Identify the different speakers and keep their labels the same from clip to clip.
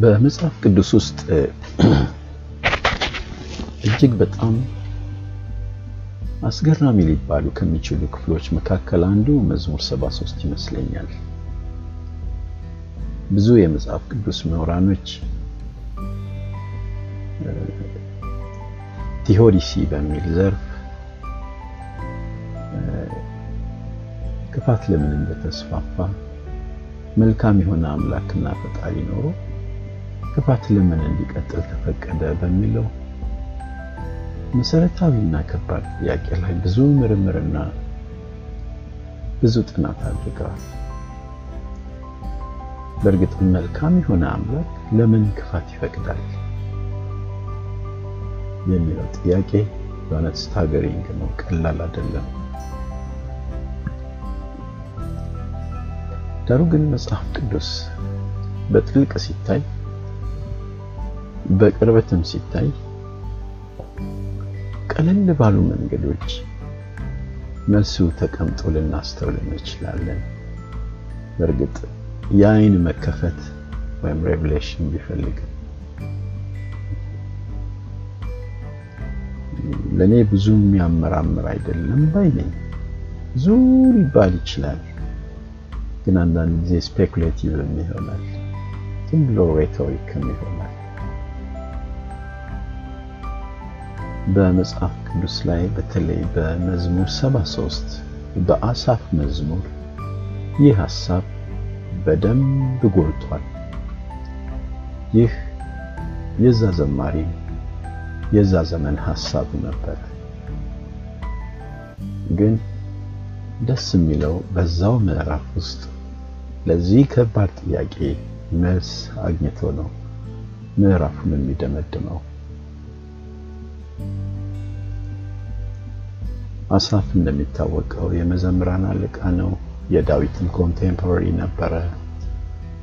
Speaker 1: በመጽሐፍ ቅዱስ ውስጥ እጅግ በጣም አስገራሚ ሊባሉ ከሚችሉ ክፍሎች መካከል አንዱ መዝሙር 73 ይመስለኛል። ብዙ የመጽሐፍ ቅዱስ ምሁራኖች ቲዮዲሲ በሚል ዘርፍ ክፋት ለምን እንደተስፋፋ መልካም የሆነ አምላክና ፈጣሪ ኖሮ ክፋት ለምን እንዲቀጥል ተፈቀደ በሚለው መሰረታዊና ከባድ ጥያቄ ላይ ብዙ ምርምርና ብዙ ጥናት አድርገዋል። በእርግጥ መልካም የሆነ አምላክ ለምን ክፋት ይፈቅዳል የሚለው ጥያቄ በእውነት ስታገሪንግ ነው፣ ቀላል አይደለም። ዳሩ ግን መጽሐፍ ቅዱስ በጥልቅ ሲታይ በቅርበትም ሲታይ ቀለል ባሉ መንገዶች መልሱ ተቀምጦ ልናስተውል እንችላለን። በእርግጥ የአይን መከፈት ወይም revelation ቢፈልግም ለእኔ ብዙ የሚያመራምር አይደለም ባይ ነኝ። ብዙ ሊባል ይችላል፣ ግን አንዳንድ ጊዜ ስፔኩሌቲቭም ይሆናል፣ ዝም ብሎ ሬቶሪክም ይሆናል። በመጽሐፍ ቅዱስ ላይ በተለይ በመዝሙር 73 በአሳፍ መዝሙር ይህ ሐሳብ በደንብ ጎልቷል። ይህ የዛ ዘማሪ የዛ ዘመን ሐሳብ ነበር። ግን ደስ የሚለው በዛው ምዕራፍ ውስጥ ለዚህ ከባድ ጥያቄ መልስ አግኝቶ ነው ምዕራፉን የሚደመድመው። አሳፍ እንደሚታወቀው የመዘምራን አለቃ ነው። የዳዊትም ኮንቴምፖራሪ ነበረ።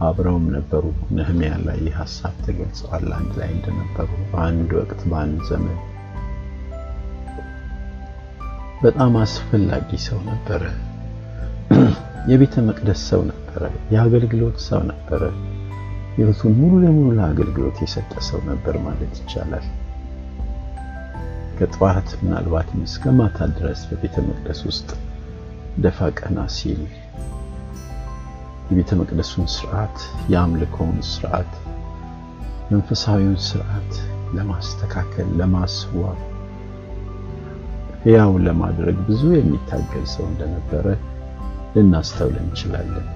Speaker 1: አብረውም ነበሩ። ነህሚያ ላይ ይህ ሐሳብ ተገልጸዋል። አንድ ላይ እንደነበሩ በአንድ ወቅት በአንድ ዘመን በጣም አስፈላጊ ሰው ነበረ። የቤተ መቅደስ ሰው ነበረ። የአገልግሎት ሰው ነበረ። ሕይወቱን ሙሉ ለሙሉ ለአገልግሎት የሰጠ ሰው ነበር ማለት ይቻላል። ከጠዋት ምናልባትም እስከ ማታ ድረስ በቤተ መቅደስ ውስጥ ደፋ ቀና ሲል የቤተ መቅደሱን ስርዓት፣ የአምልኮውን ስርዓት፣ መንፈሳዊውን ስርዓት ለማስተካከል፣ ለማስዋብ፣ ሕያው ለማድረግ ብዙ የሚታገል ሰው እንደነበረ ልናስተውል እንችላለን።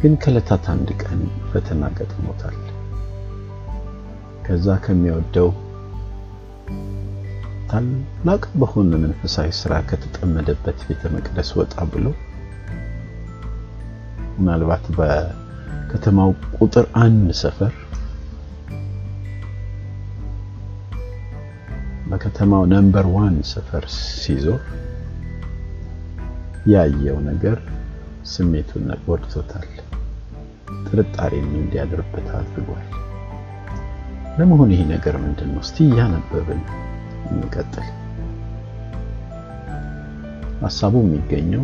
Speaker 1: ግን ከዕለታት አንድ ቀን ፈተና ገጥሞታል። ከዛ ከሚወደው ታላቅ በሆነ መንፈሳዊ ስራ ከተጠመደበት ቤተ መቅደስ ወጣ ብሎ ምናልባት በከተማው ቁጥር አንድ ሰፈር በከተማው number one ሰፈር ሲዞር ያየው ነገር ስሜቱን ጎድቶታል። ጥርጣሬም እንዲያድርበት አድርጓል። ለመሆኑ ይሄ ነገር ምንድን ነው? እስቲ እያነበብን እንቀጥል። ሐሳቡ የሚገኘው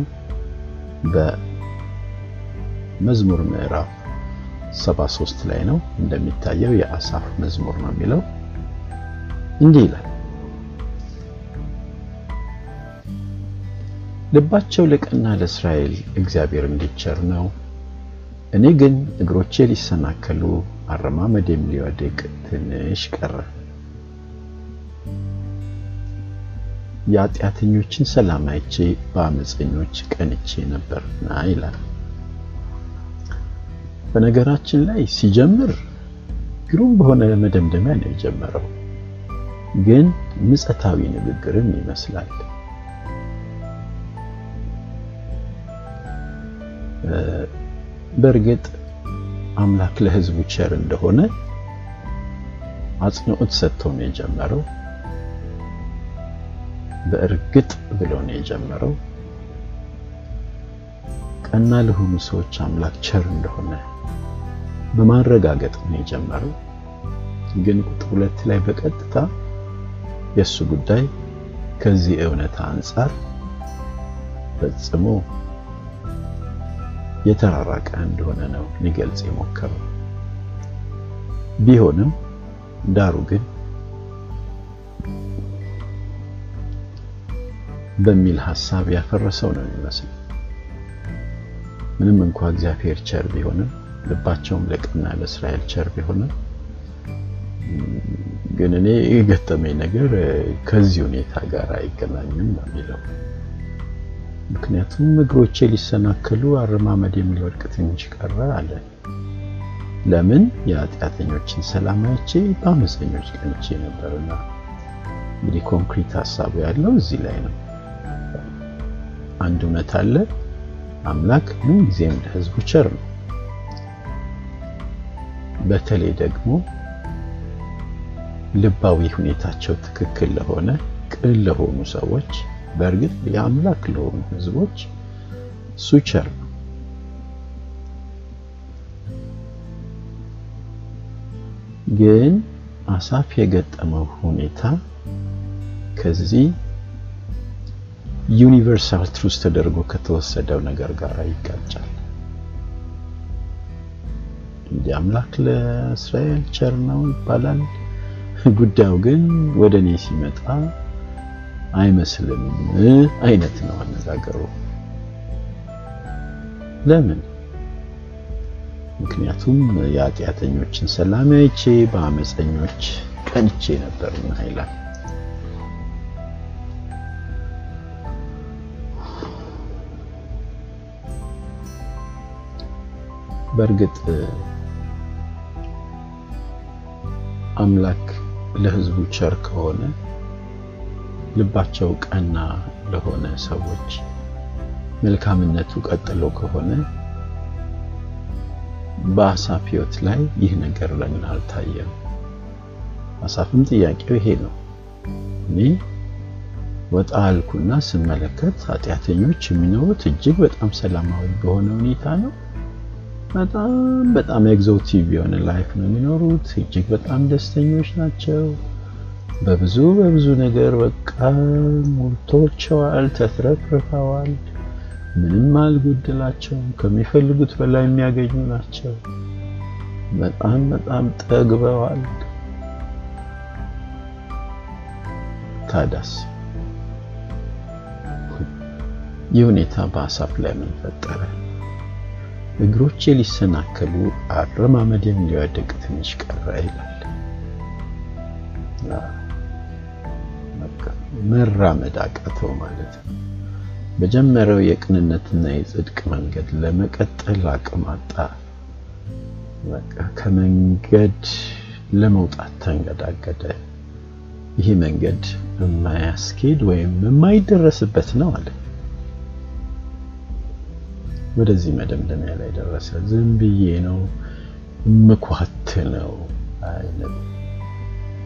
Speaker 1: በመዝሙር ምዕራፍ 73 ላይ ነው። እንደሚታየው የአሳፍ መዝሙር ነው የሚለው እንዲህ ይላል። ልባቸው ለቀና ለእስራኤል እግዚአብሔር እንዲቸር ነው። እኔ ግን እግሮቼ ሊሰናከሉ አረማመዴም ሊወድቅ ትንሽ ቀረ። የኃጢአተኞችን ሰላም አይቼ በአመፀኞች ቀንቼ ነበርና ይላል። በነገራችን ላይ ሲጀምር ግሩም በሆነ መደምደሚያ ነው የጀመረው፣ ግን ምጸታዊ ንግግርም ይመስላል። በእርግጥ አምላክ ለሕዝቡ ቸር እንደሆነ አጽንዖት ሰጥቶ ነው የጀመረው። በእርግጥ ብሎ ነው የጀመረው። ቀና ለሆኑ ሰዎች አምላክ ቸር እንደሆነ በማረጋገጥ ነው የጀመረው። ግን ቁጥር ሁለት ላይ በቀጥታ የእሱ ጉዳይ ከዚህ እውነታ አንጻር ፈጽሞ የተራራቀ እንደሆነ ነው ሊገልጽ የሞከረው። ቢሆንም ዳሩ ግን በሚል ሐሳብ ያፈረሰው ነው የሚመስለው። ምንም እንኳ እግዚአብሔር ቸር ቢሆንም ልባቸውም ለቅና ለእስራኤል ቸር ቢሆንም ግን እኔ የገጠመኝ ነገር ከዚህ ሁኔታ ጋር አይገናኝም ነው ምክንያቱም እግሮቼ ሊሰናከሉ አረማመዴም ሊወድቅ ትንሽ ቀረ አለ። ለምን የኃጢአተኞችን ሰላም አይቼ በአመፀኞች ቀንቼ ነበርና። እንግዲህ ኮንክሪት ሀሳቡ ያለው እዚህ ላይ ነው። አንድ እውነት አለ። አምላክ ምን ጊዜም ለሕዝቡ ቸር ነው። በተለይ ደግሞ ልባዊ ሁኔታቸው ትክክል ለሆነ ቅን ለሆኑ ሰዎች በእርግጥ የአምላክ ለሆኑ ሕዝቦች እሱ ነው። ግን አሳፍ የገጠመው ሁኔታ ከዚህ ዩኒቨርሳል ትሩስ ተደርጎ ከተወሰደው ነገር ጋር ይጋጫል። እንደ አምላክ ለእስራኤል ቸር ነው ይባላል። ጉዳዩ ግን ወደ እኔ ሲመጣ አይመስልም አይነት ነው አነጋገሩ። ለምን? ምክንያቱም የኃጢአተኞችን ሰላም አይቼ በአመፀኞች ቀንቼ ነበርና ይላል። በእርግጥ አምላክ ለሕዝቡ ቸር ከሆነ ልባቸው ቀና ለሆነ ሰዎች መልካምነቱ ቀጥሎ ከሆነ በአሳፍ ሕይወት ላይ ይህ ነገር ለምን አልታየም? አሳፍም ጥያቄው ይሄ ነው። እኔ ወጣ አልኩና ስመለከት ኃጢአተኞች የሚኖሩት እጅግ በጣም ሰላማዊ በሆነ ሁኔታ ነው። በጣም በጣም exotic የሆነ life ነው የሚኖሩት። እጅግ በጣም ደስተኞች ናቸው። በብዙ በብዙ ነገር በቃ ሞልቶቸዋል፣ ተትረፍርፈዋል። ምንም አልጎደላቸውም። ከሚፈልጉት በላይ የሚያገኙ ናቸው። በጣም በጣም ጠግበዋል። ታዲያስ ይህ ሁኔታ በአሳፍ ላይ ምን ፈጠረ? እግሮቼ ሊሰናከሉ አረማመዴም ሊወድቅ ትንሽ ቀረ ይላል። መራመድ አቃተው ማለት ነው። በጀመረው የቅንነትና የጽድቅ መንገድ ለመቀጠል አቅም አጣ። በቃ ከመንገድ ለመውጣት ተንገዳገደ። ይሄ መንገድ የማያስኬድ ወይም የማይደረስበት ነው አለ። ወደዚህ መደምደሚያ ላይ ደረሰ። ዝም ብዬ ነው ምኳት ነው አይነት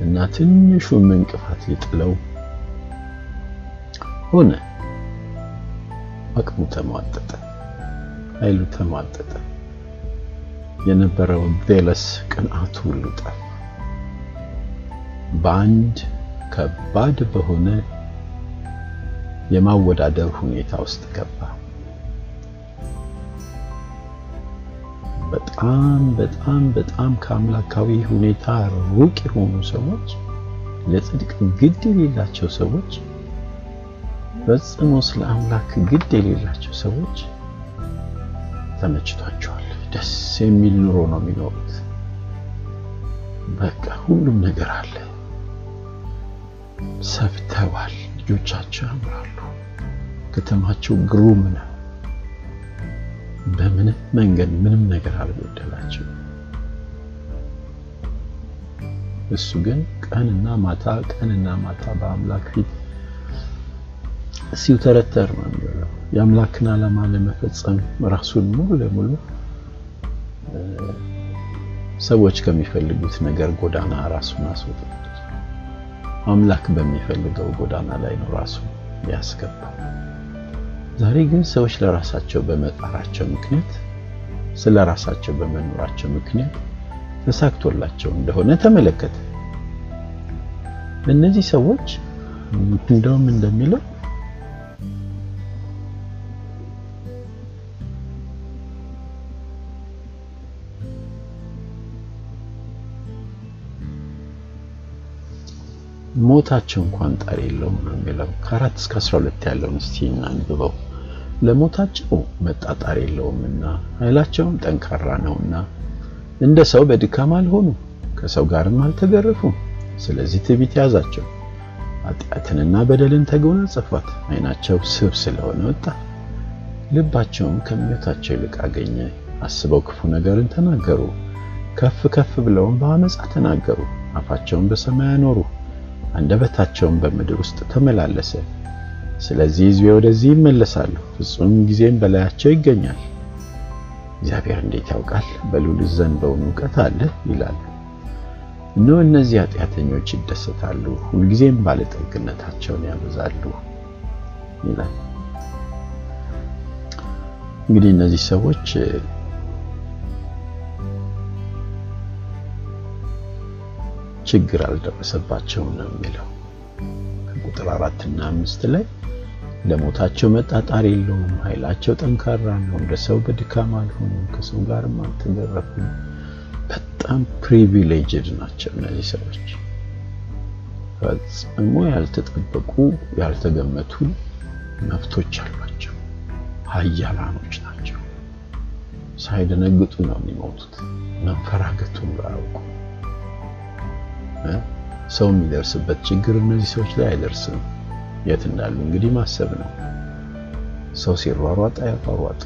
Speaker 1: እና ትንሹም እንቅፋት ሊጥለው ሆነ። አቅሙ ተሟጠጠ፣ ኃይሉ ተሟጠጠ። የነበረው ቬለስ ቅንዓቱ ሁሉ ጠፋ። በአንድ ከባድ በሆነ የማወዳደር ሁኔታ ውስጥ ገባ። በጣም በጣም በጣም ከአምላካዊ ሁኔታ ሩቅ የሆኑ ሰዎች፣ ለጽድቅ ግድ የሌላቸው ሰዎች፣ ፈጽሞ ስለ አምላክ ግድ የሌላቸው ሰዎች ተመችቷቸዋል። ደስ የሚል ኑሮ ነው የሚኖሩት። በቃ ሁሉም ነገር አለ። ሰፍተዋል። ልጆቻቸው ያምራሉ። ከተማቸው ግሩም ነው። በምንም መንገድ ምንም ነገር አልጎደላቸው። እሱ ግን ቀንና ማታ ቀንና ማታ በአምላክ ፊት ሲውተረተር የአምላክን ዓላማ ለመፈጸም ራሱን ሙሉ ለሙሉ ሰዎች ከሚፈልጉት ነገር ጎዳና ራሱን አስወጥቷል። አምላክ በሚፈልገው ጎዳና ላይ ነው ራሱን ያስገባው። ዛሬ ግን ሰዎች ለራሳቸው በመጣራቸው ምክንያት ስለ ራሳቸው በመኖራቸው ምክንያት ተሳክቶላቸው እንደሆነ ተመለከተ። እነዚህ ሰዎች እንደውም እንደሚለው ሞታቸው እንኳን ጣር የለውም ነው የሚለው። ከአራት እስከ አስራ ሁለት ያለውን እስቲ እናንብበው። ለሞታቸው መጣጣር የለውምና ኃይላቸውም ጠንካራ ነውና እንደ ሰው በድካም አልሆኑ ከሰው ጋርም አልተገረፉም። ስለዚህ ትዕቢት ያዛቸው፣ ኃጢአትንና በደልን ተጎናጸፏት። ዓይናቸው ስብ ስለሆነ ወጣ፣ ልባቸውም ከምኞታቸው ይልቅ አገኘ። አስበው ክፉ ነገርን ተናገሩ፣ ከፍ ከፍ ብለውም በአመፃ ተናገሩ። አፋቸውን በሰማይ አኖሩ፣ አንደበታቸውን በምድር ውስጥ ተመላለሰ። ስለዚህ ሕዝቤ ወደዚህ ይመለሳሉ፣ ፍጹም ጊዜም በላያቸው ይገኛል። እግዚአብሔር እንዴት ያውቃል? በልዑል ዘንድ በእውኑ እውቀት አለ ይላል። እነሆ እነዚህ ኃጢአተኞች ይደሰታሉ፣ ሁልጊዜም ባለጠግነታቸውን ያበዛሉ ይላል። እንግዲህ እነዚህ ሰዎች ችግር አልደረሰባቸውም ነው የሚለው ከቁጥር አራት እና አምስት ላይ ለሞታቸው መጣጣር የለውም፣ ኃይላቸው ጠንካራ ነው፣ እንደ ሰው በድካም አልሆኑም፣ ከሰው ጋርም አልተገረፉም። በጣም ፕሪቪሌጅድ ናቸው እነዚህ ሰዎች። ፈጽሞ ያልተጠበቁ ያልተገመቱ መብቶች አሏቸው። ኃያላኖች ናቸው። ሳይደነግጡ ነው የሚሞቱት። መንፈራገቱን አያውቁ። ሰው የሚደርስበት ችግር እነዚህ ሰዎች ላይ አይደርስም። የት እንዳሉ እንግዲህ ማሰብ ነው። ሰው ሲሯሯጥ አያሯሯጥ፣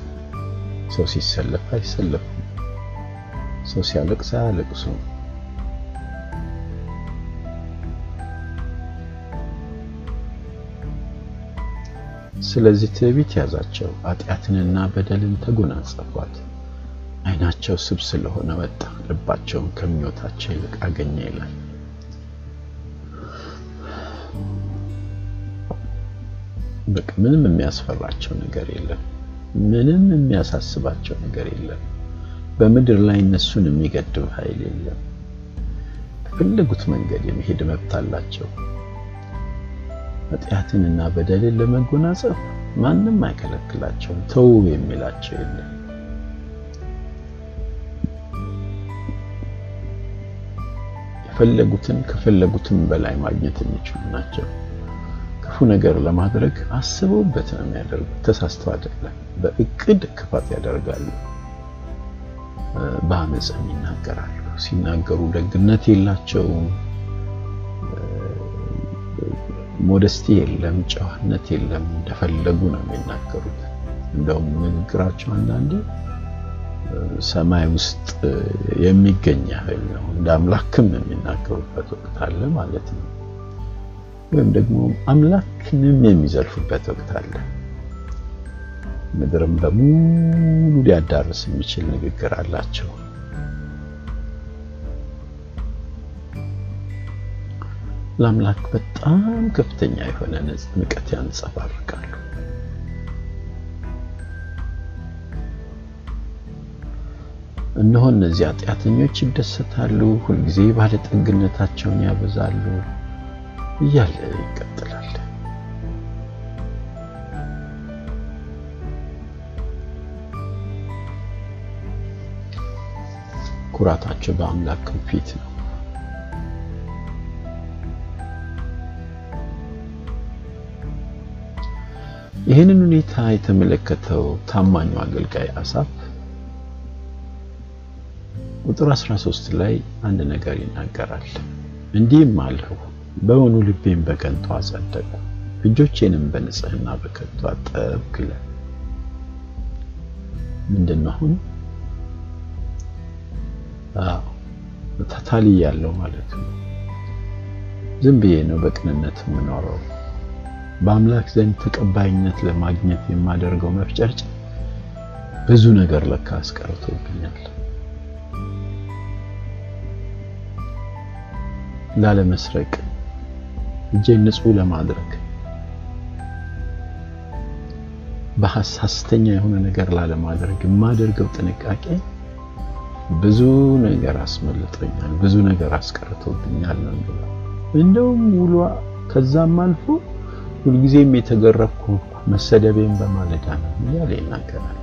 Speaker 1: ሰው ሲሰለፍ አይሰለፉም፣ ሰው ሲያለቅስ አያለቅሱ። ስለዚህ ትዕቢት ያዛቸው፣ ኃጢአትንና በደልን ተጎናጸፏት። ዓይናቸው ስብ ስለሆነ ወጣ፣ ልባቸውን ከምኞታቸው ይልቅ አገኘ ይላል። በቃ ምንም የሚያስፈራቸው ነገር የለም። ምንም የሚያሳስባቸው ነገር የለም። በምድር ላይ እነሱን የሚገድብ ኃይል የለም። በፈለጉት መንገድ የመሄድ መብት አላቸው። ኃጢአትንና በደልን ለመጎናጸፍ ማንም አይከለክላቸውም። ተው የሚላቸው የለም። የፈለጉትን ከፈለጉትም በላይ ማግኘት የሚችሉ ናቸው። ክፉ ነገር ለማድረግ አስበውበት ነው የሚያደርጉት። ተሳስተው አይደለም። በእቅድ ክፋት ያደርጋሉ። በአመፅም ይናገራሉ። ሲናገሩ ደግነት የላቸውም። ሞደስቲ የለም፣ ጨዋነት የለም። እንደፈለጉ ነው የሚናገሩት። እንደውም ንግግራቸው አንዳንዴ ሰማይ ውስጥ የሚገኝ ያህል ነው። እንደ አምላክም የሚናገሩበት ወቅት አለ ማለት ነው። ወይም ደግሞ አምላክንም የሚዘልፉበት ወቅት አለ። ምድርም በሙሉ ሊያዳርስ የሚችል ንግግር አላቸው። ለአምላክ በጣም ከፍተኛ የሆነ ንቀት ያንጸባርቃሉ። እነሆ እነዚህ ኃጢአተኞች ይደሰታሉ፣ ሁልጊዜ ባለጠግነታቸውን ያበዛሉ እያለ ይቀጥላል። ኩራታቸው በአምላክ ፊት ነው። ይህንን ሁኔታ የተመለከተው ታማኙ አገልጋይ አሳፍ ቁጥር 13 ላይ አንድ ነገር ይናገራል። እንዲህም አልሁ፣ በውኑ ልቤን በከንቱ አጸደቁ፣ እጆቼንም በንጽህና በከንቱ አጠብኩ ይላል። ምንድን አሁን? አዎ ያለው ማለት ነው። ዝም ብዬ ነው በቅንነት የምኖረው። በአምላክ ዘንድ ተቀባይነት ለማግኘት የማደርገው መፍጨርጨር ብዙ ነገር ለካ አስቀርቶብኛል። ላለመስረቅ፣ እጄን ንጹህ ለማድረግ፣ በሐሰተኛ የሆነ ነገር ላለማድረግ የማደርገው ጥንቃቄ ብዙ ነገር አስመልጦኛል፣ ብዙ ነገር አስቀርቶብኛል ነው የሚለው። እንደውም ውሏ ከዛም አልፎ ሁልጊዜም የተገረፍኩ መሰደቤን በማለዳ ነው እያለ ይናገራል።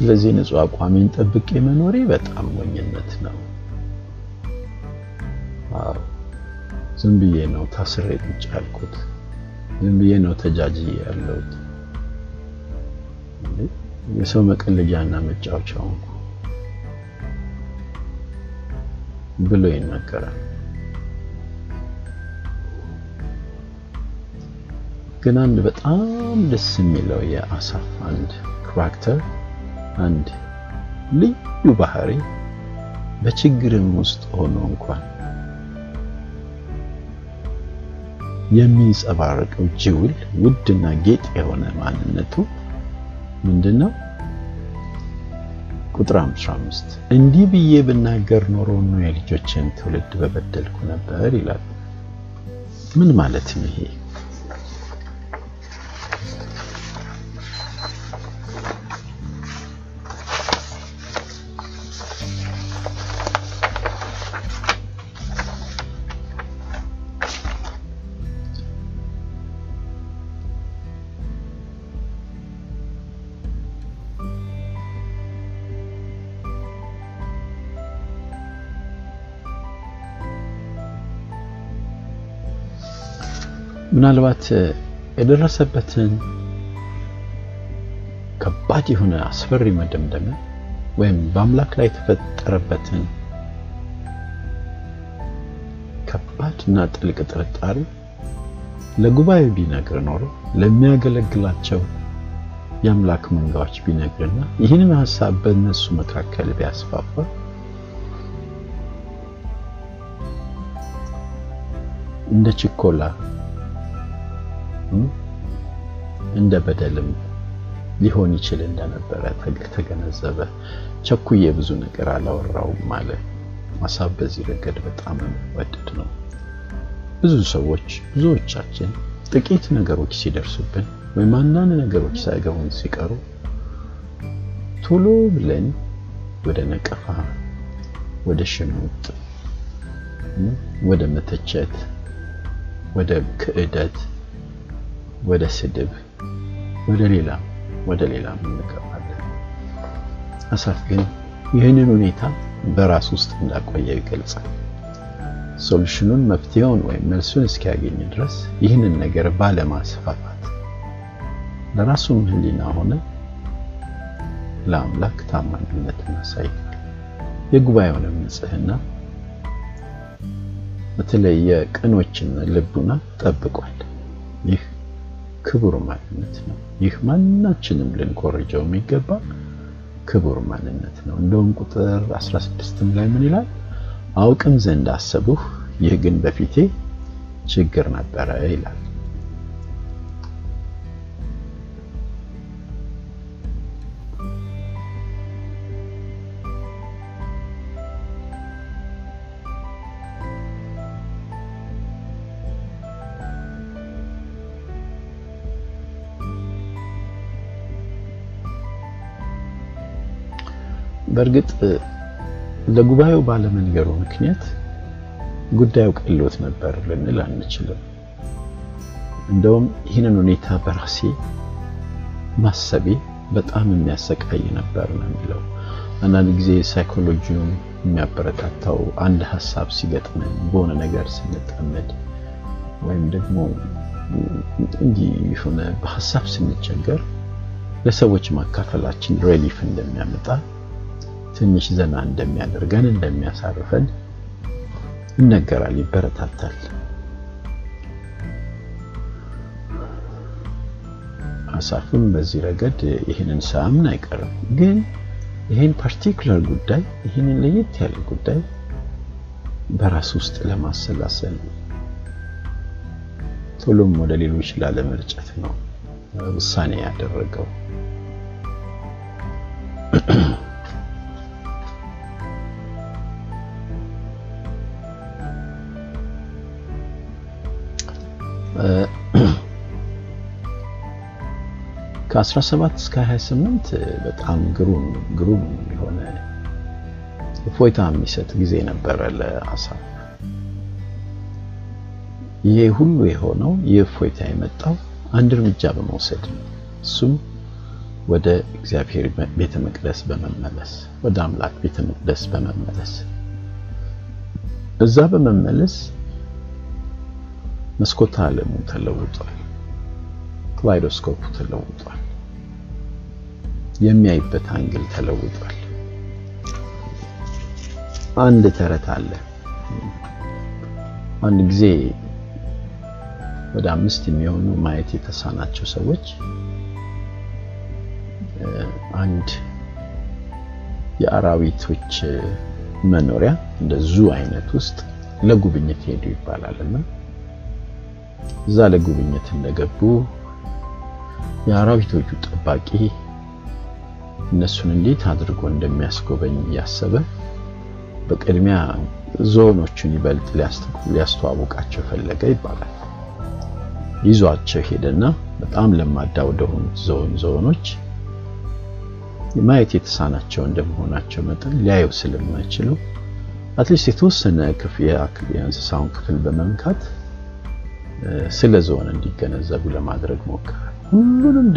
Speaker 1: ስለዚህ ንጹሕ አቋሜን ጠብቄ መኖሬ በጣም ሞኝነት ነው። አዎ ዝም ብዬ ነው ታስሬ ቁጭ ያልኩት። ዝም ብዬ ነው ተጃጅዬ ያለሁት። የሰው መቀለጃና መጫወቻው ብሎ ይናገራል። ግን አንድ በጣም ደስ የሚለው የአሳፍ አንድ ካራክተር አንድ ልዩ ባህሪ በችግርም ውስጥ ሆኖ እንኳን የሚንጸባረቀው ጅውል ውድና ጌጥ የሆነ ማንነቱ ምንድነው? ቁጥር 15 እንዲህ ብዬ ብናገር ኖሮ ነው የልጆችን ትውልድ በበደልኩ ነበር ይላል። ምን ማለት ነው ይሄ? ምናልባት የደረሰበትን ከባድ የሆነ አስፈሪ መደምደሚያ ወይም በአምላክ ላይ የተፈጠረበትን ከባድና ጥልቅ ጥርጣሬ ለጉባኤው ቢነግር ኖሮ ለሚያገለግላቸው የአምላክ መንጋዎች ቢነግርና ይህንን ሀሳብ በእነሱ መካከል ቢያስፋፋ እንደ ችኮላ እንደ በደልም ሊሆን ይችል እንደነበረ ተገነዘበ። ቸኩዬ ብዙ ነገር አላወራውም ማለት አሳብ በዚህ ረገድ በጣም የሚወደድ ነው። ብዙ ሰዎች ብዙዎቻችን ጥቂት ነገሮች ሲደርሱብን ወይም አንዳንድ ነገሮች ሳይገቡን ሲቀሩ ቶሎ ብለን ወደ ነቀፋ፣ ወደ ሽሙጥ፣ ወደ መተቸት፣ ወደ ክዕደት ወደ ስድብ ወደ ሌላ ወደ ሌላ እንገባለን። አሳፍ ግን ይህንን ሁኔታ በራስ ውስጥ እንዳቆየ ይገልጻል። ሶሉሽኑን መፍትሄውን ወይም መልሱን እስኪያገኝ ድረስ ይህንን ነገር ባለማስፋፋት ለራሱም ሕሊና ሆነ ለአምላክ ታማኝነትን አሳይቷል። የጉባኤውንም ንጽሕና በተለይ የቅኖችን ልቡና ጠብቋል። ክቡር ማንነት ነው። ይህ ማናችንም ልንኮርጀው የሚገባ ክቡር ማንነት ነው። እንደውም ቁጥር 16ም ላይ ምን ይላል? አውቅም ዘንድ አሰብሁ፣ ይህ ግን በፊቴ ችግር ነበረ ይላል። በእርግጥ ለጉባኤው ባለመንገሩ ምክንያት ጉዳዩ ቀሎት ነበር ልንል አንችልም። እንደውም ይህንን ሁኔታ በራሴ ማሰቤ በጣም የሚያሰቃይ ነበር ነው የሚለው። አንዳንድ ጊዜ ሳይኮሎጂውን የሚያበረታታው አንድ ሀሳብ ሲገጥመን በሆነ ነገር ስንጠመድ ወይም ደግሞ እንዲህ የሆነ በሀሳብ ስንቸገር ለሰዎች ማካፈላችን ሬሊፍ እንደሚያመጣ ትንሽ ዘና እንደሚያደርገን እንደሚያሳርፈን ይነገራል፣ ይበረታታል። አሳፍም በዚህ ረገድ ይህንን ሳያምን አይቀርም። ግን ይህን ፓርቲኩላር ጉዳይ ይህንን ለየት ያለ ጉዳይ በራስ ውስጥ ለማሰላሰል ቶሎም ወደ ሌሎች ላለመርጨት ነው ውሳኔ ያደረገው። ከ17 እስከ 28 በጣም ግሩም ግሩም የሆነ እፎይታ የሚሰጥ ጊዜ ነበረ ለአሳፍ። ይሄ ሁሉ የሆነው ይህ እፎይታ የመጣው አንድ እርምጃ በመውሰድ ነው። እሱም ወደ እግዚአብሔር ቤተ መቅደስ በመመለስ ወደ አምላክ ቤተ መቅደስ በመመለስ እዛ በመመለስ መስኮተ ዓለሙ ተለውጧል። kaleidoscope ኡ ተለውጧል። የሚያይበት angle ተለውጧል። አንድ ተረት አለ። አንድ ጊዜ ወደ አምስት የሚሆኑ ማየት የተሳናቸው ሰዎች አንድ የአራዊቶች መኖሪያ እንደ ዙ አይነት ውስጥ ለጉብኝት ሄዱ ይባላል እና እዛ ለጉብኝት እንደገቡ የአራዊቶቹ ጠባቂ እነሱን እንዴት አድርጎ እንደሚያስጎበኝ እያሰበ በቅድሚያ ዝሆኖቹን ይበልጥ ሊያስተዋውቃቸው ፈለገ ይባላል። ይዟቸው ሄደና በጣም ለማዳ ወደሆኑት ዝሆን ዝሆኖች ማየት የተሳናቸው እንደመሆናቸው መጠን ሊያዩ ስለማይችሉ at least የተወሰነ የእንስሳውን ክፍል በመንካት ስለ ዝሆን እንዲገነዘቡ ለማድረግ ሞከረ። ሁሉንም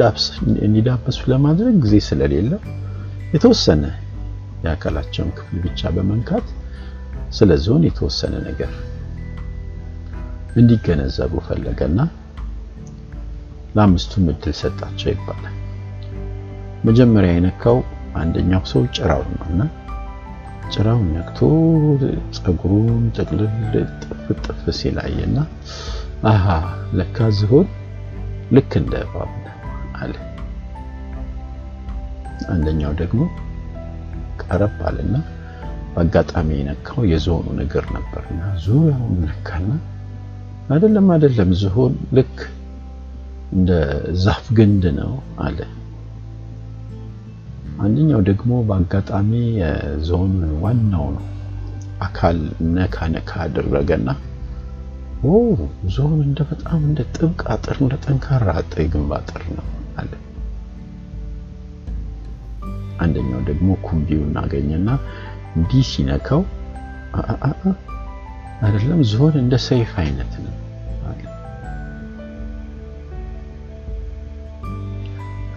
Speaker 1: እንዲዳበሱ ለማድረግ ጊዜ ስለሌለው የተወሰነ የአካላቸውን ክፍል ብቻ በመንካት ስለ ዞን የተወሰነ ነገር እንዲገነዘቡ ፈለገና ለአምስቱም እድል ሰጣቸው ይባላል። መጀመሪያ የነካው አንደኛው ሰው ጭራውን ነውና ጭራውን ነክቶ ፀጉሩን ጥቅልል ጥፍ ጥፍ ሲላየና አሃ ለካ ዝሆን ልክ እንደ እባብ አለ። አንደኛው ደግሞ ቀረብ አለና በአጋጣሚ የነካው የዝሆኑን እግር ነበርና ዙሪያውን ነካና አይደለም አይደለም ዝሆን ልክ እንደ ዛፍ ግንድ ነው አለ። አንደኛው ደግሞ በአጋጣሚ የዝሆኑን ዋናውን አካል ነካ ነካ አደረገና ዝሆን እንደ በጣም እንደ ጥብቅ አጥር እንደ ጠንካራ አጥር የግንብ አጥር ነው አለ። አንደኛው ደግሞ ኩምቢውን አገኘና እንዲህ ሲነካው አይደለም ዝሆን እንደ ሰይፍ አይነት ነው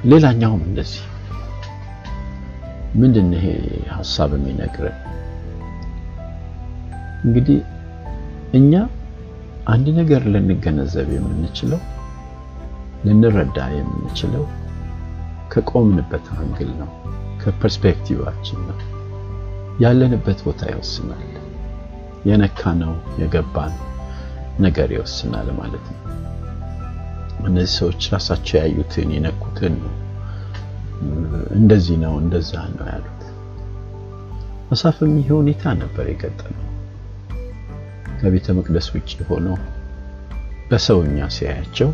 Speaker 1: ሌላኛውም እንደዚህ። ምንድን ይሄ ሀሳብ የሚነግረን? እንግዲህ እኛ አንድ ነገር ልንገነዘብ የምንችለው ልንረዳ የምንችለው ከቆምንበት angle ነው፣ ከ perspective ኣችን ነው። ያለንበት ቦታ ይወስናል። የነካነው የገባን ነገር ይወስናል ማለት ነው። እነዚህ ሰዎች ራሳቸው ያዩትን የነኩትን ነው እንደዚህ ነው እንደዛ ነው ያሉት። አሳፍም ይሄ ሁኔታ ነበር የገጠመው። ከቤተ መቅደስ ውጭ ሆኖ በሰውኛ ሲያያቸው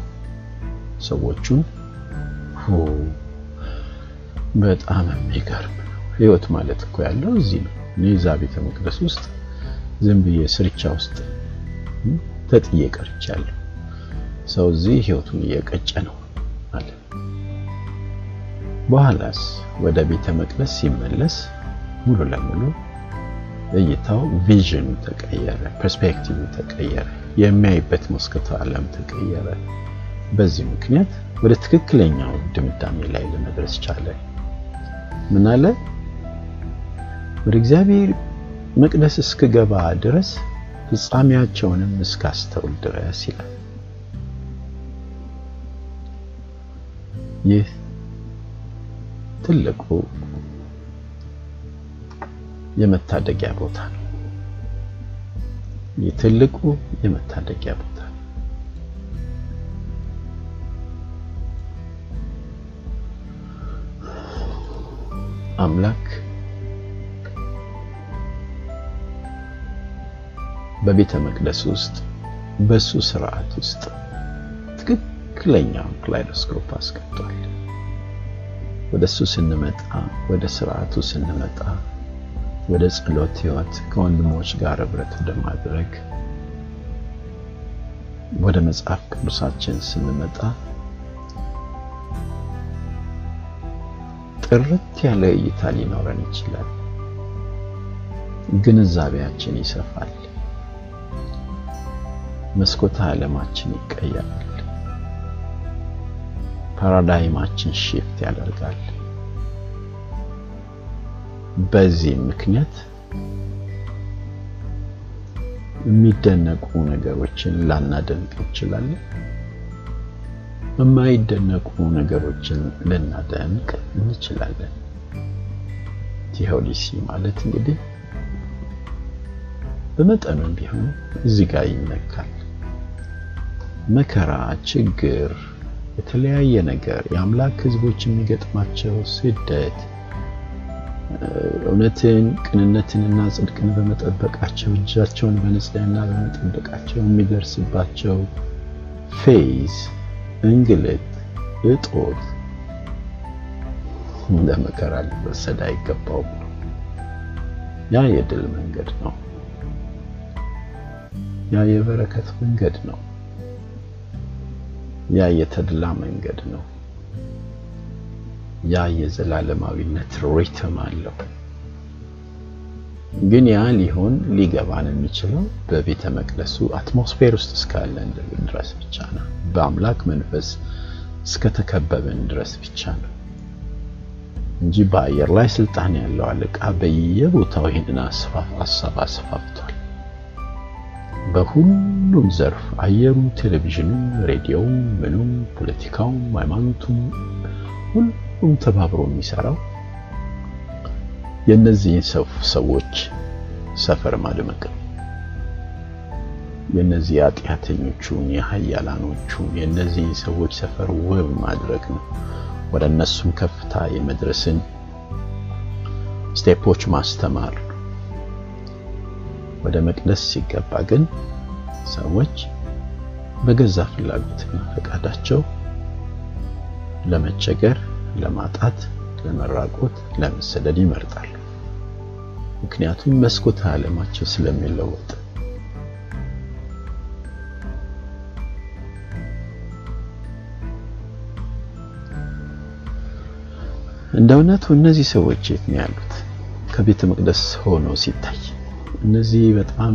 Speaker 1: ሰዎቹን በጣም የሚገርም ነው። ህይወት ማለት እኮ ያለው እዚህ ነው። እኔ እዛ ቤተ መቅደስ ውስጥ ዝም ብዬ ስርቻ ውስጥ ተጥዬ ቀርቻለሁ። ሰው እዚህ ህይወቱን እየቀጨ ነው አለ። በኋላስ ወደ ቤተ መቅደስ ሲመለስ ሙሉ ለሙሉ እይታው vision ኡ ተቀየረ፣ perspective ተቀየረ፣ የሚያይበት መስኮተ ዓለም ተቀየረ። በዚህ ምክንያት ወደ ትክክለኛው ድምዳሜ ላይ ለመድረስ ቻለ። ምን አለ? ወደ እግዚአብሔር መቅደስ እስክገባ ድረስ ፍጻሜያቸውንም እስካስተውል ድረስ ይላል። ይህ ትልቁ የመታደጊያ ቦታ ነው። ይህ ትልቁ የመታደጊያ ቦታ አምላክ በቤተ መቅደስ ውስጥ በሱ ስርዓት ውስጥ ትክክለኛውን kaleidoscope አስቀምጧል። ወደ እሱ ስንመጣ ወደ ስርዓቱ ስንመጣ ወደ ጸሎት ህይወት ከወንድሞች ጋር ህብረት ወደ ማድረግ ወደ መጽሐፍ ቅዱሳችን ስንመጣ ጥርት ያለ እይታ ሊኖረን ይችላል። ግንዛቤያችን ይሰፋል። መስኮተ ዓለማችን ይቀየራል። ፓራዳይማችን ሺፍት ያደርጋል። በዚህ ምክንያት የሚደነቁ ነገሮችን ላናደንቅ እንችላለን። የማይደነቁ ነገሮችን ልናደንቅ እንችላለን። ቲዮዲሲ ማለት እንግዲህ በመጠኑም ቢሆን እዚህ ጋር ይነካል። መከራ፣ ችግር፣ የተለያየ ነገር የአምላክ ሕዝቦች የሚገጥማቸው ስደት እውነትን ቅንነትንና ጽድቅን በመጠበቃቸው እጃቸውን በንጽህና በመጠበቃቸው የሚደርስባቸው ፌዝ፣ እንግልት፣ እጦት እንደ መከራ ሊወሰድ አይገባውም። ያ የድል መንገድ ነው። ያ የበረከት መንገድ ነው። ያ የተድላ መንገድ ነው። ያ የዘላለማዊነት ሪትም አለው። ግን ያ ሊሆን ሊገባን የሚችለው በቤተ መቅደሱ አትሞስፌር ውስጥ እስካለን ድረስ ብቻ ነው። በአምላክ መንፈስ እስከተከበብን ድረስ ብቻ ነው እንጂ በአየር ላይ ስልጣን ያለው አለቃ በየቦታው ይህንን ሀሳብ አስፋፍቷል። በሁሉም ዘርፍ አየሩ፣ ቴሌቪዥኑ፣ ሬዲዮው፣ ምኑም፣ ፖለቲካውም፣ ሃይማኖቱም ሁሉም ተባብሮ የሚሰራው የእነዚህን ሰዎች ሰፈር ማድመቅ ነው። የእነዚህ ኃጢአተኞቹን የሀያላኖቹን የእነዚህን ሰዎች ሰፈር ውብ ማድረግ ነው። ወደ እነሱም ከፍታ የመድረስን ስቴፖች ማስተማር ወደ መቅደስ ሲገባ ግን ሰዎች በገዛ ፍላጎትና ፈቃዳቸው ለመቸገር፣ ለማጣት፣ ለመራቆት፣ ለመሰደድ ይመርጣሉ። ምክንያቱም መስኮተ ዓለማቸው ስለሚለወጥ። እንደ እውነቱ እነዚህ ሰዎች የት ነው ያሉት? ከቤተ መቅደስ ሆኖ ሲታይ እነዚህ በጣም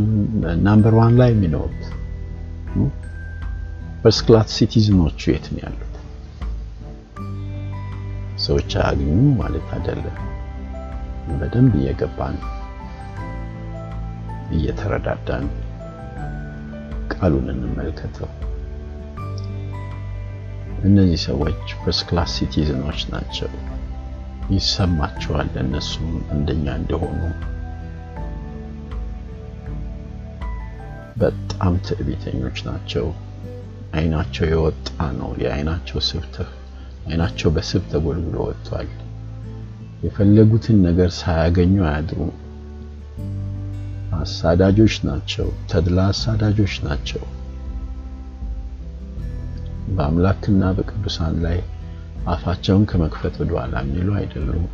Speaker 1: number one ላይ የሚኖሩት first class citizen ኦቹ የት ነው ያሉት? ሰዎች አያገኙ ማለት አይደለም። በደንብ እየገባን እየተረዳዳን ቃሉን እንመልከተው። እነዚህ ሰዎች first class citizen ኦች ናቸው። ይሰማቸዋል እነሱም እንደኛ እንደሆኑ። በጣም ትዕቢተኞች ናቸው። አይናቸው የወጣ ነው። የአይናቸው ስብተህ አይናቸው በስብ ተጎልጉሎ ወጥቷል። የፈለጉትን ነገር ሳያገኙ አያድሩም። አሳዳጆች ናቸው። ተድላ አሳዳጆች ናቸው። በአምላክና በቅዱሳን ላይ አፋቸውን ከመክፈት ወደ ኋላ የሚሉ አይደሉም።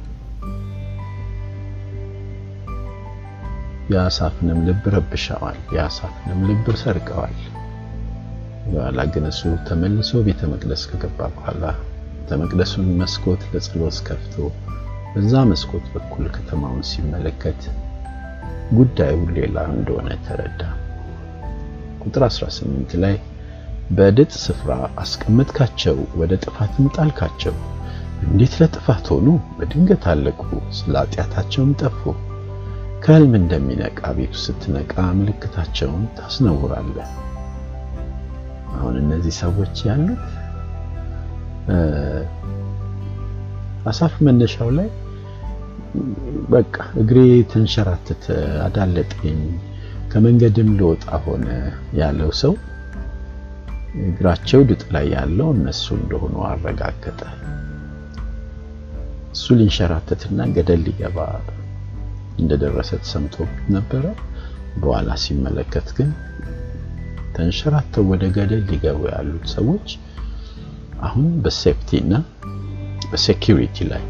Speaker 1: የአሳፍንም ልብ ረብሸዋል፣ የአሳፍንም ልብ ሰርቀዋል። በኋላ ግን እሱ ተመልሶ ቤተ መቅደስ ከገባ በኋላ ቤተ መቅደሱን መስኮት ለጸሎት ከፍቶ በዛ መስኮት በኩል ከተማውን ሲመለከት ጉዳዩ ሌላ እንደሆነ ተረዳ። ቁጥር 18 ላይ በድጥ ስፍራ አስቀመጥካቸው፣ ወደ ጥፋትም ጣልካቸው። እንዴት ለጥፋት ሆኑ! በድንገት አለቁ፣ ስለ ኃጢአታቸውም ጠፉ። ከሕልም እንደሚነቃ ቤቱ ስትነቃ ምልክታቸውን ታስነውራለህ። አሁን እነዚህ ሰዎች ያሉት አሳፍ መነሻው ላይ በቃ እግሬ ተንሸራተተ፣ አዳለጠኝ፣ ከመንገድም ልወጣ ሆነ ያለው ሰው እግራቸው ድጥ ላይ ያለው እነሱ እንደሆኑ አረጋገጠ። እሱ ሊንሸራተትና ገደል ሊገባ እንደደረሰ ተሰምቶ ነበረ። በኋላ ሲመለከት ግን ተንሸራተው ወደ ገደል ሊገቡ ያሉት ሰዎች አሁን በሴፍቲ እና በሴኪሪቲ ላይ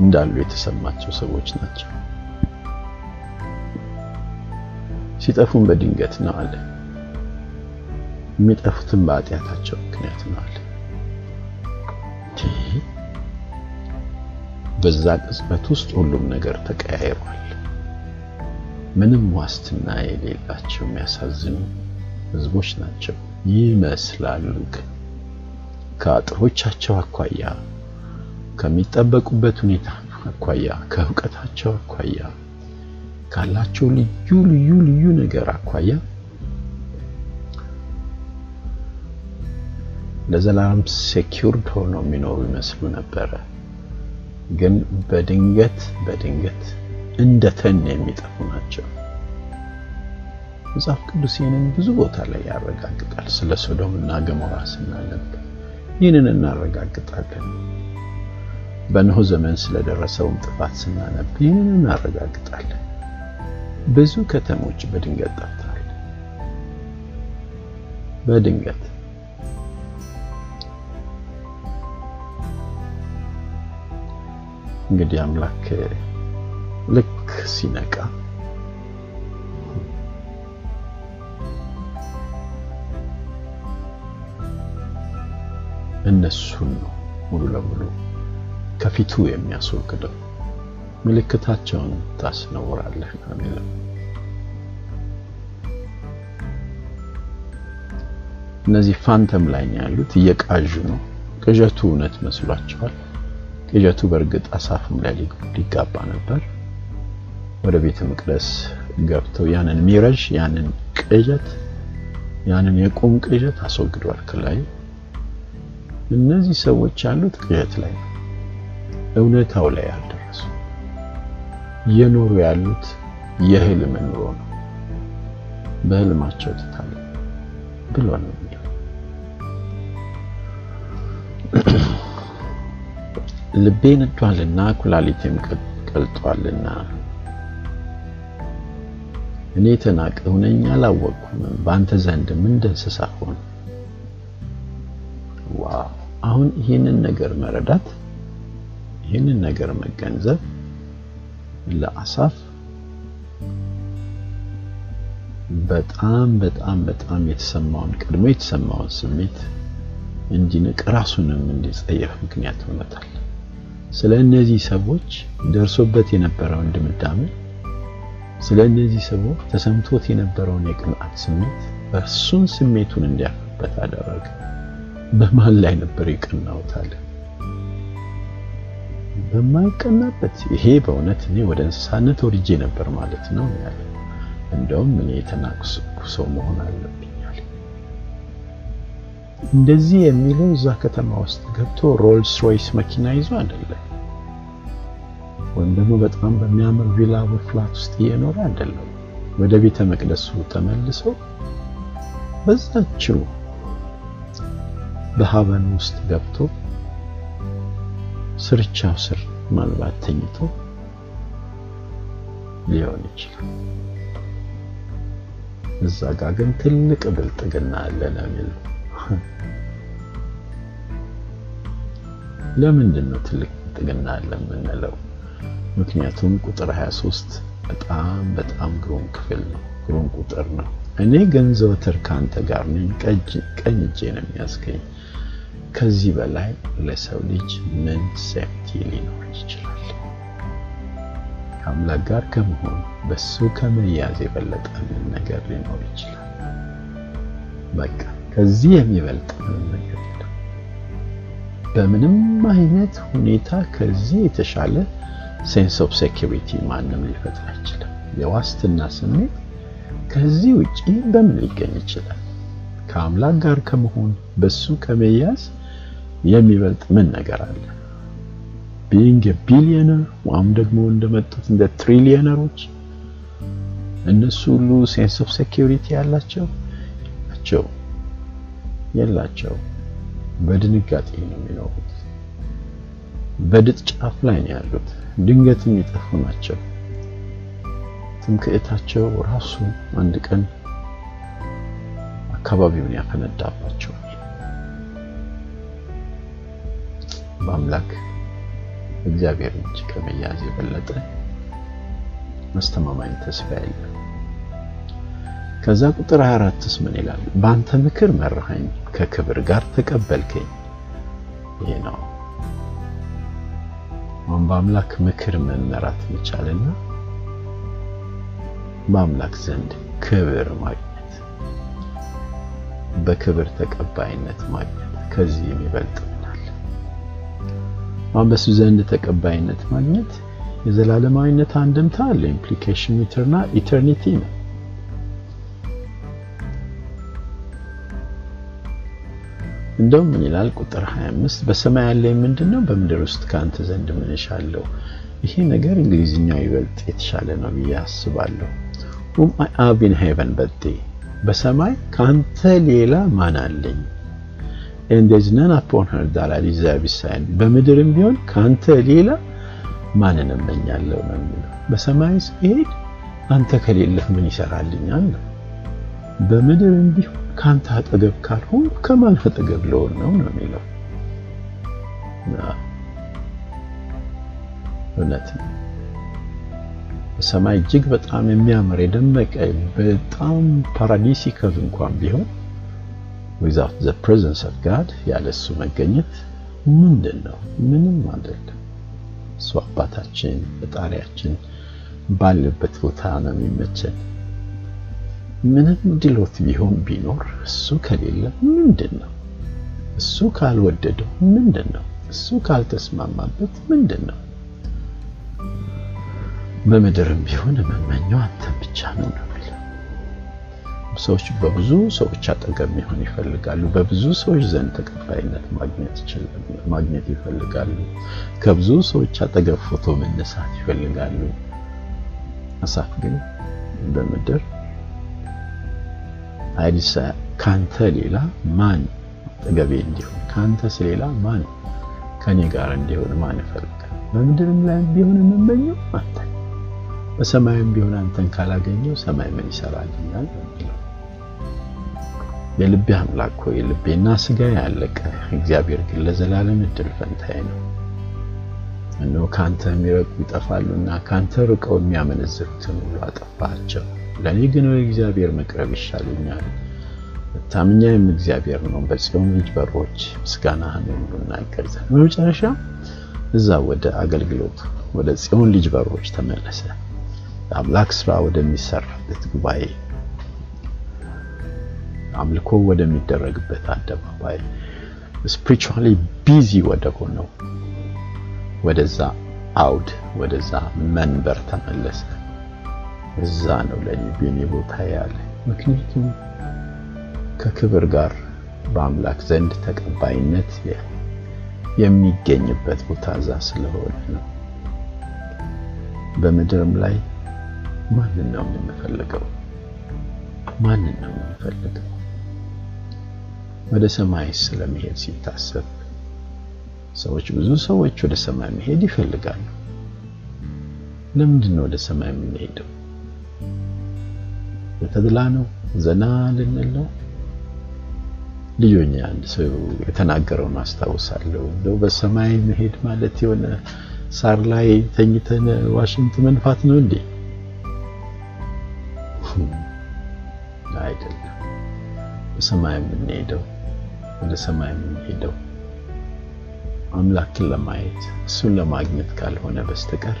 Speaker 1: እንዳሉ የተሰማቸው ሰዎች ናቸው። ሲጠፉም በድንገት ነው አለ። የሚጠፉትም በኃጢአታቸው ምክንያት ነው አለ። በዛ ቅጽበት ውስጥ ሁሉም ነገር ተቀያይሯል። ምንም ዋስትና የሌላቸው የሚያሳዝኑ ህዝቦች ናቸው ይመስላሉ። ግን ከአጥሮቻቸው አኳያ ከሚጠበቁበት ሁኔታ አኳያ ከእውቀታቸው አኳያ ካላቸው ልዩ ልዩ ልዩ ነገር አኳያ ለዘላለም ሴኪውርድ ሆነው የሚኖሩ ይመስሉ ነበረ። ግን በድንገት በድንገት እንደ ተን የሚጠፉ ናቸው። መጽሐፍ ቅዱስ ይህንን ብዙ ቦታ ላይ ያረጋግጣል። ስለ ሶዶም እና ገሞራ ስናነብ ይህንን እናረጋግጣለን። በኖህ ዘመን ስለደረሰውም ጥፋት ስናነብ ይህንን እናረጋግጣለን። ብዙ ከተሞች በድንገት ጠፍተዋል። በድንገት እንግዲህ አምላክ ልክ ሲነቃ እነሱን ነው ሙሉ ለሙሉ ከፊቱ የሚያስወግደው። ምልክታቸውን ታስነውራለህ ነው የሚለው። እነዚህ ፋንተም ላይ ያሉት፣ እየቃዡ ነው። ቅዠቱ እውነት መስሏቸዋል። ቅዠቱ በእርግጥ አሳፍም ላይ ሊጋባ ነበር። ወደ ቤተ መቅደስ ገብተው ያንን ሚረዥ ያንን ቅዠት ያንን የቁም ቅዠት አስወግዷል ከላይ። እነዚህ ሰዎች ያሉት ቅዠት ላይ ነው፣ እውነታው ላይ አልደረሱ። እየኖሩ ያሉት የህልም ኑሮ ነው። በህልማቸው ትታለ ብሎ ነው የሚለው ልቤ ነዷልና ኩላሊቴም ቀልጧልና እኔ የተናቅሁ ነኝ አላወቅኩም፣ በአንተ ዘንድም እንደ እንስሳ ሆነ። ዋው! አሁን ይህንን ነገር መረዳት ይህንን ነገር መገንዘብ ለአሳፍ በጣም በጣም በጣም የተሰማውን ቀድሞ የተሰማውን ስሜት እንዲንቅ ራሱንም እንዲጸየፍ ምክንያት ሆኖታል። ስለ እነዚህ ሰዎች ደርሶበት የነበረውን ድምዳሜ ስለ እነዚህ ሰዎች ተሰምቶት የነበረውን የቅንዓት ስሜት እርሱን ስሜቱን እንዲያፍርበት አደረገ። በማን ላይ ነበር የቀናውታል? በማይቀናበት ይሄ በእውነት እኔ ወደ እንስሳነት ወርጄ ነበር ማለት ነው ያለ። እንደውም እኔ የተናቅኩ ሰው መሆን አለብኝ አለ። እንደዚህ የሚለው እዛ ከተማ ውስጥ ገብቶ ሮልስ ሮይስ መኪና ይዞ አይደለም፣ ወይም ደግሞ በጣም በሚያምር ቪላ ፍላት ውስጥ እየኖረ አይደለም። ወደ ቤተ መቅደሱ ተመልሶ በዛችው በሀበን ውስጥ ገብቶ ስርቻው ስር ምናልባት ተኝቶ ሊሆን ይችላል። እዛ ጋር ግን ትልቅ ብልጥግና አለ ነው የሚለው። ለምንድን ነው ትልቅ ብልጥግና አለ የምንለው? ምክንያቱም ቁጥር 23 በጣም በጣም ግሩም ክፍል ነው፣ ግሩም ቁጥር ነው። እኔ ግን ዘወትር ከአንተ ጋር ነኝ፣ ቀኝ እጄን የሚያስገኝ ከዚህ በላይ ለሰው ልጅ ምን safety ሊኖር ይችላል? ከአምላክ ጋር ከመሆን በሱ ከመያዝ የበለጠ ምን ነገር ሊኖር ይችላል? በቃ ከዚህ የሚበልጥ ምን ነገር የለም። በምንም አይነት ሁኔታ ከዚህ የተሻለ sense of security ማንም ሊፈጥር አይችልም። የዋስትና ስሜት ከዚህ ውጪ በምን ሊገኝ ይችላል? ከአምላክ ጋር ከመሆን በሱ ከመያዝ የሚበልጥ ምን ነገር አለ? being billionaire ወይም ደግሞ እንደመጡት እንደ trillionaire ኦች እነሱ ሁሉ sense of security ያላቸው ናቸው የላቸው። በድንጋጤ ነው የሚኖሩት። በድጥ ጫፍ ላይ ነው ያሉት። ድንገት የሚጠፉ ናቸው። ትምክህታቸው ራሱ አንድ ቀን አካባቢውን ያፈነዳባቸው በአምላክ እግዚአብሔር እጅ ከመያዝ የበለጠ አስተማማኝ ተስፋ ያለ። ከዛ ቁጥር 24ስ ምን ይላል? በአንተ ምክር መራኸኝ፣ ከክብር ጋር ተቀበልከኝ። ይሄ ነው አሁን በአምላክ ምክር መመራት መቻልና በአምላክ ዘንድ ክብር ማግኘት፣ በክብር ተቀባይነት ማግኘት ከዚህ የሚበልጥ? አሁን በሱ ዘንድ ተቀባይነት ማግኘት የዘላለማዊነት አንድምታ አለ። implication eterna- eternity ነው። እንደውም ምን ይላል ቁጥር 25 በሰማይ ያለኝ ምንድነው? በምድር ውስጥ ከአንተ ዘንድ ምን እሻለሁ? ይሄ ነገር እንግሊዝኛው ይበልጥ የተሻለ ነው ብዬ አስባለሁ። in heaven but thee በሰማይ ካንተ ሌላ ማን አለኝ? And there is none upon beside በምድርም ቢሆን ካንተ ሌላ ማንን እመኛለሁ ነው የሚለው። በሰማይ ስሄድ አንተ ከሌለህ ምን ይሰራልኛል ነው። በምድርም ቢሆን ካንተ አጠገብ ካልሆን ከማን አጠገብ ልሆን ነው ነው የሚለው። እውነት ነው። በሰማይ እጅግ በጣም የሚያምር የደመቀ በጣም ፓራዲሲካል እንኳን ቢሆን without the presence of God ያለ መገኘት ምንድን ነው? ምንም አይደለም። እሱ አባታችን ፈጣሪያችን ባለበት ቦታ ነው የሚመቸን። ምንም ድሎት ቢሆን ቢኖር እሱ ከሌለ ምንድን ነው? እሱ ካልወደደው ምንድን ነው? እሱ ካልተስማማበት ምንድን ነው? በምድርም ቢሆን የምመኘው አንተን ብቻ ነው ሰዎች በብዙ ሰዎች አጠገብ መሆን ይፈልጋሉ። በብዙ ሰዎች ዘንድ ተቀባይነት ማግኘት ማግኘት ይፈልጋሉ። ከብዙ ሰዎች አጠገብ ፎቶ መነሳት ይፈልጋሉ። አሳፍ ግን በምድር አይዲሳ ካንተ ሌላ ማን አጠገቤ እንዲሆን ካንተስ ሌላ ማን ከኔ ጋር እንዲሆን ማን ይፈልጋል? በምድርም ላይ ቢሆን የምመኘው አንተ በሰማይም ቢሆን አንተን ካላገኘው ሰማይ ምን ይሰራልኛል? የልቤ አምላክ ሆይ ልቤና ስጋ ያለቀ እግዚአብሔር ግን ለዘላለም እድል ፈንታዬ ነው። እነሆ ካንተ የሚረቁ ይጠፋሉና ካንተ ርቀው የሚያመነዝሩትን ሁሉ አጠፋቸው። ለእኔ ግን እግዚአብሔር መቅረብ ይሻለኛል። መታመኛዬም እግዚአብሔር ነው። በጽዮን ልጅ በሮች ምስጋናህን ሁሉ እናገር በመጨረሻ እዛ ወደ አገልግሎቱ ወደ ጽዮን ልጅ በሮች ተመለሰ። የአምላክ ስራ ወደሚሰራበት ጉባኤ፣ አምልኮ ወደሚደረግበት አደባባይ፣ spiritually busy ወደ ሆነው ወደዛ አውድ ወደዛ መንበር ተመለሰ። እዛ ነው ለኔ ቤኔ ቦታ ያለ። ምክንያቱም ከክብር ጋር በአምላክ ዘንድ ተቀባይነት የሚገኝበት ቦታ እዛ ስለሆነ ነው። በምድርም ላይ ማንን ነው የምንፈልገው? ማንን ነው የምንፈልገው? ወደ ሰማይ ስለመሄድ ሲታሰብ ሰዎች ብዙ ሰዎች ወደ ሰማይ መሄድ ይፈልጋሉ። ለምንድን ነው ወደ ሰማይ የምንሄደው? ለተድላ ነው? ዘና ልንል? ልጆኛ አንድ ሰው የተናገረውን አስታውሳለሁ። እንደው በሰማይ መሄድ ማለት የሆነ ሳር ላይ ተኝተን ዋሽንት መንፋት ነው እንዴ? አይደለም። በሰማይ የምንሄደው ወደ ሰማይ የምንሄደው አምላክን ለማየት እሱን ለማግኘት ካልሆነ በስተቀር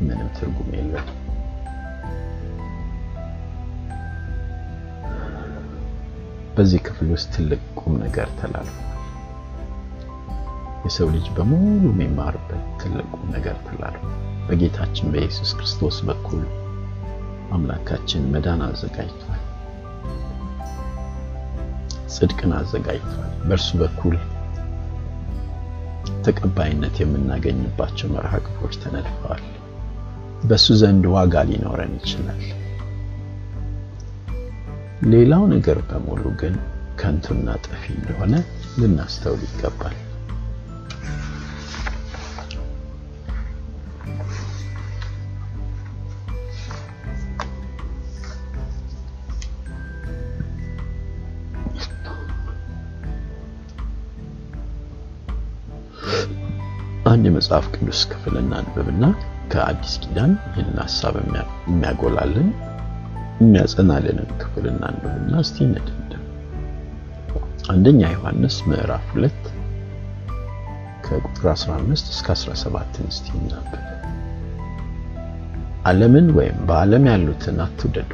Speaker 1: ምንም ትርጉም የለም። በዚህ ክፍል ውስጥ ትልቅ ቁም ነገር ተላልፏል። የሰው ልጅ በሙሉ የሚማርበት ትልቅ ቁም ነገር ተላልፏል። በጌታችን በኢየሱስ ክርስቶስ በኩል አምላካችን መዳን አዘጋጅቷል። ጽድቅን አዘጋጅቷል። በእርሱ በኩል ተቀባይነት የምናገኝባቸው መርሃ ግብሮች ተነድፈዋል። በሱ ዘንድ ዋጋ ሊኖረን ይችላል። ሌላው ነገር በሙሉ ግን ከንቱና ጠፊ እንደሆነ ልናስተውል ይገባል። የመጽሐፍ ቅዱስ ክፍል እናንብብና ከአዲስ ኪዳን ይህንን ሀሳብ የሚያጎላልን የሚያጸናልንን ክፍል እናንብብና እስቲ እንደምደም። አንደኛ ዮሐንስ ምዕራፍ 2 ከቁጥር 15 እስከ 17 እስቲ እናንብብ። ዓለምን ወይም በዓለም ያሉትን አትውደዱ።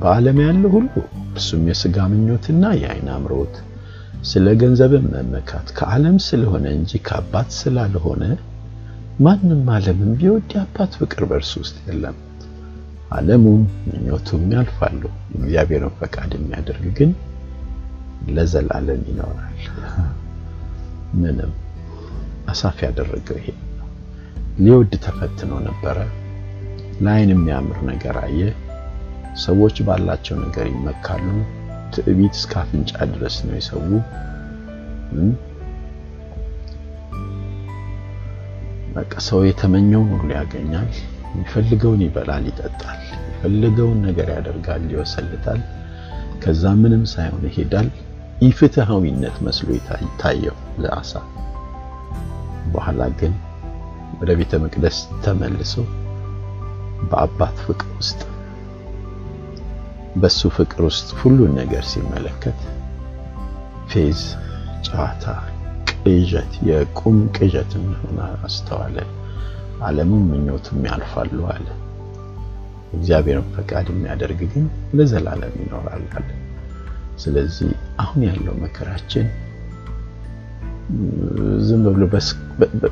Speaker 1: በዓለም ያለው ሁሉ እርሱም የሥጋ ምኞትና የዓይን አምሮት፣ ስለ ገንዘብም መመካት ከዓለም ስለሆነ እንጂ ከአባት ስላልሆነ ማንም ዓለምን ቢወድ የአባት ፍቅር በእርሱ ውስጥ የለም። ዓለሙም ምኞቱም ያልፋሉ፣ የእግዚአብሔርን ፈቃድ የሚያደርግ ግን ለዘላለም ይኖራል። ምንም አሳፍ ያደረገው ይሄ ሊወድ ተፈትኖ ነበረ። ለዓይን የሚያምር ነገር አየ። ሰዎች ባላቸው ነገር ይመካሉ። ትዕቢት እስከ አፍንጫ ድረስ ነው የሰው በቃ ሰው የተመኘውን ሁሉ ያገኛል። የሚፈልገውን ይበላል፣ ይጠጣል፣ የሚፈልገውን ነገር ያደርጋል፣ ይወሰልታል። ከዛ ምንም ሳይሆን ይሄዳል። ኢፍትሃዊነት መስሎ ይታየው ለአሳ። በኋላ ግን ወደ ቤተ መቅደስ ተመልሶ በአባት ፍቅር ውስጥ በሱ ፍቅር ውስጥ ሁሉን ነገር ሲመለከት ፌዝ፣ ጨዋታ፣ ቅዠት የቁም ቅዠት እንደሆነ አስተዋለ። ዓለሙም ምኞቱም ያልፋሉ አለ። እግዚአብሔርን ፈቃድ የሚያደርግ ግን ለዘላለም ይኖራል አለ። ስለዚህ አሁን ያለው መከራችን ዝም ብሎ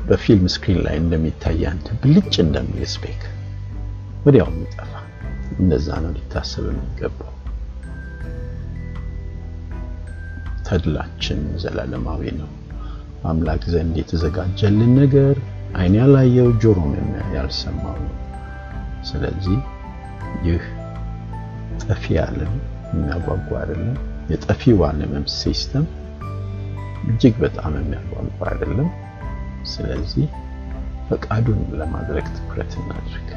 Speaker 1: በፊልም screen ላይ እንደሚታይ አንተ ብልጭ እንደሚል speck ወዲያው የሚጠፋ እንደዛ ነው ሊታሰብ የሚገባው። ተድላችን ዘላለማዊ ነው። አምላክ ዘንድ የተዘጋጀልን ነገር ዓይን ያላየው ጆሮም ያልሰማው ነው። ስለዚህ ይህ ጠፊ ዓለም የሚያጓጓ አይደለም። የጠፊው ዓለምም system እጅግ በጣም የሚያጓጓ አይደለም። ስለዚህ ፈቃዱን ለማድረግ ትኩረት እናድርግ።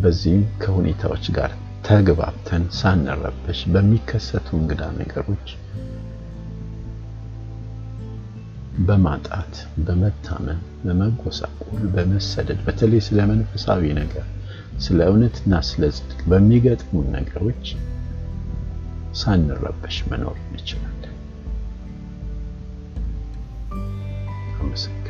Speaker 1: በዚህም ከሁኔታዎች ጋር ተግባብተን ሳንረበሽ በሚከሰቱ እንግዳ ነገሮች በማጣት በመታመን በመጎሳቆል በመሰደድ በተለይ ስለ መንፈሳዊ ነገር ስለ እውነትና ስለ ጽድቅ በሚገጥሙ ነገሮች ሳንረበሽ መኖር እንችላለን። አመሰግናለሁ።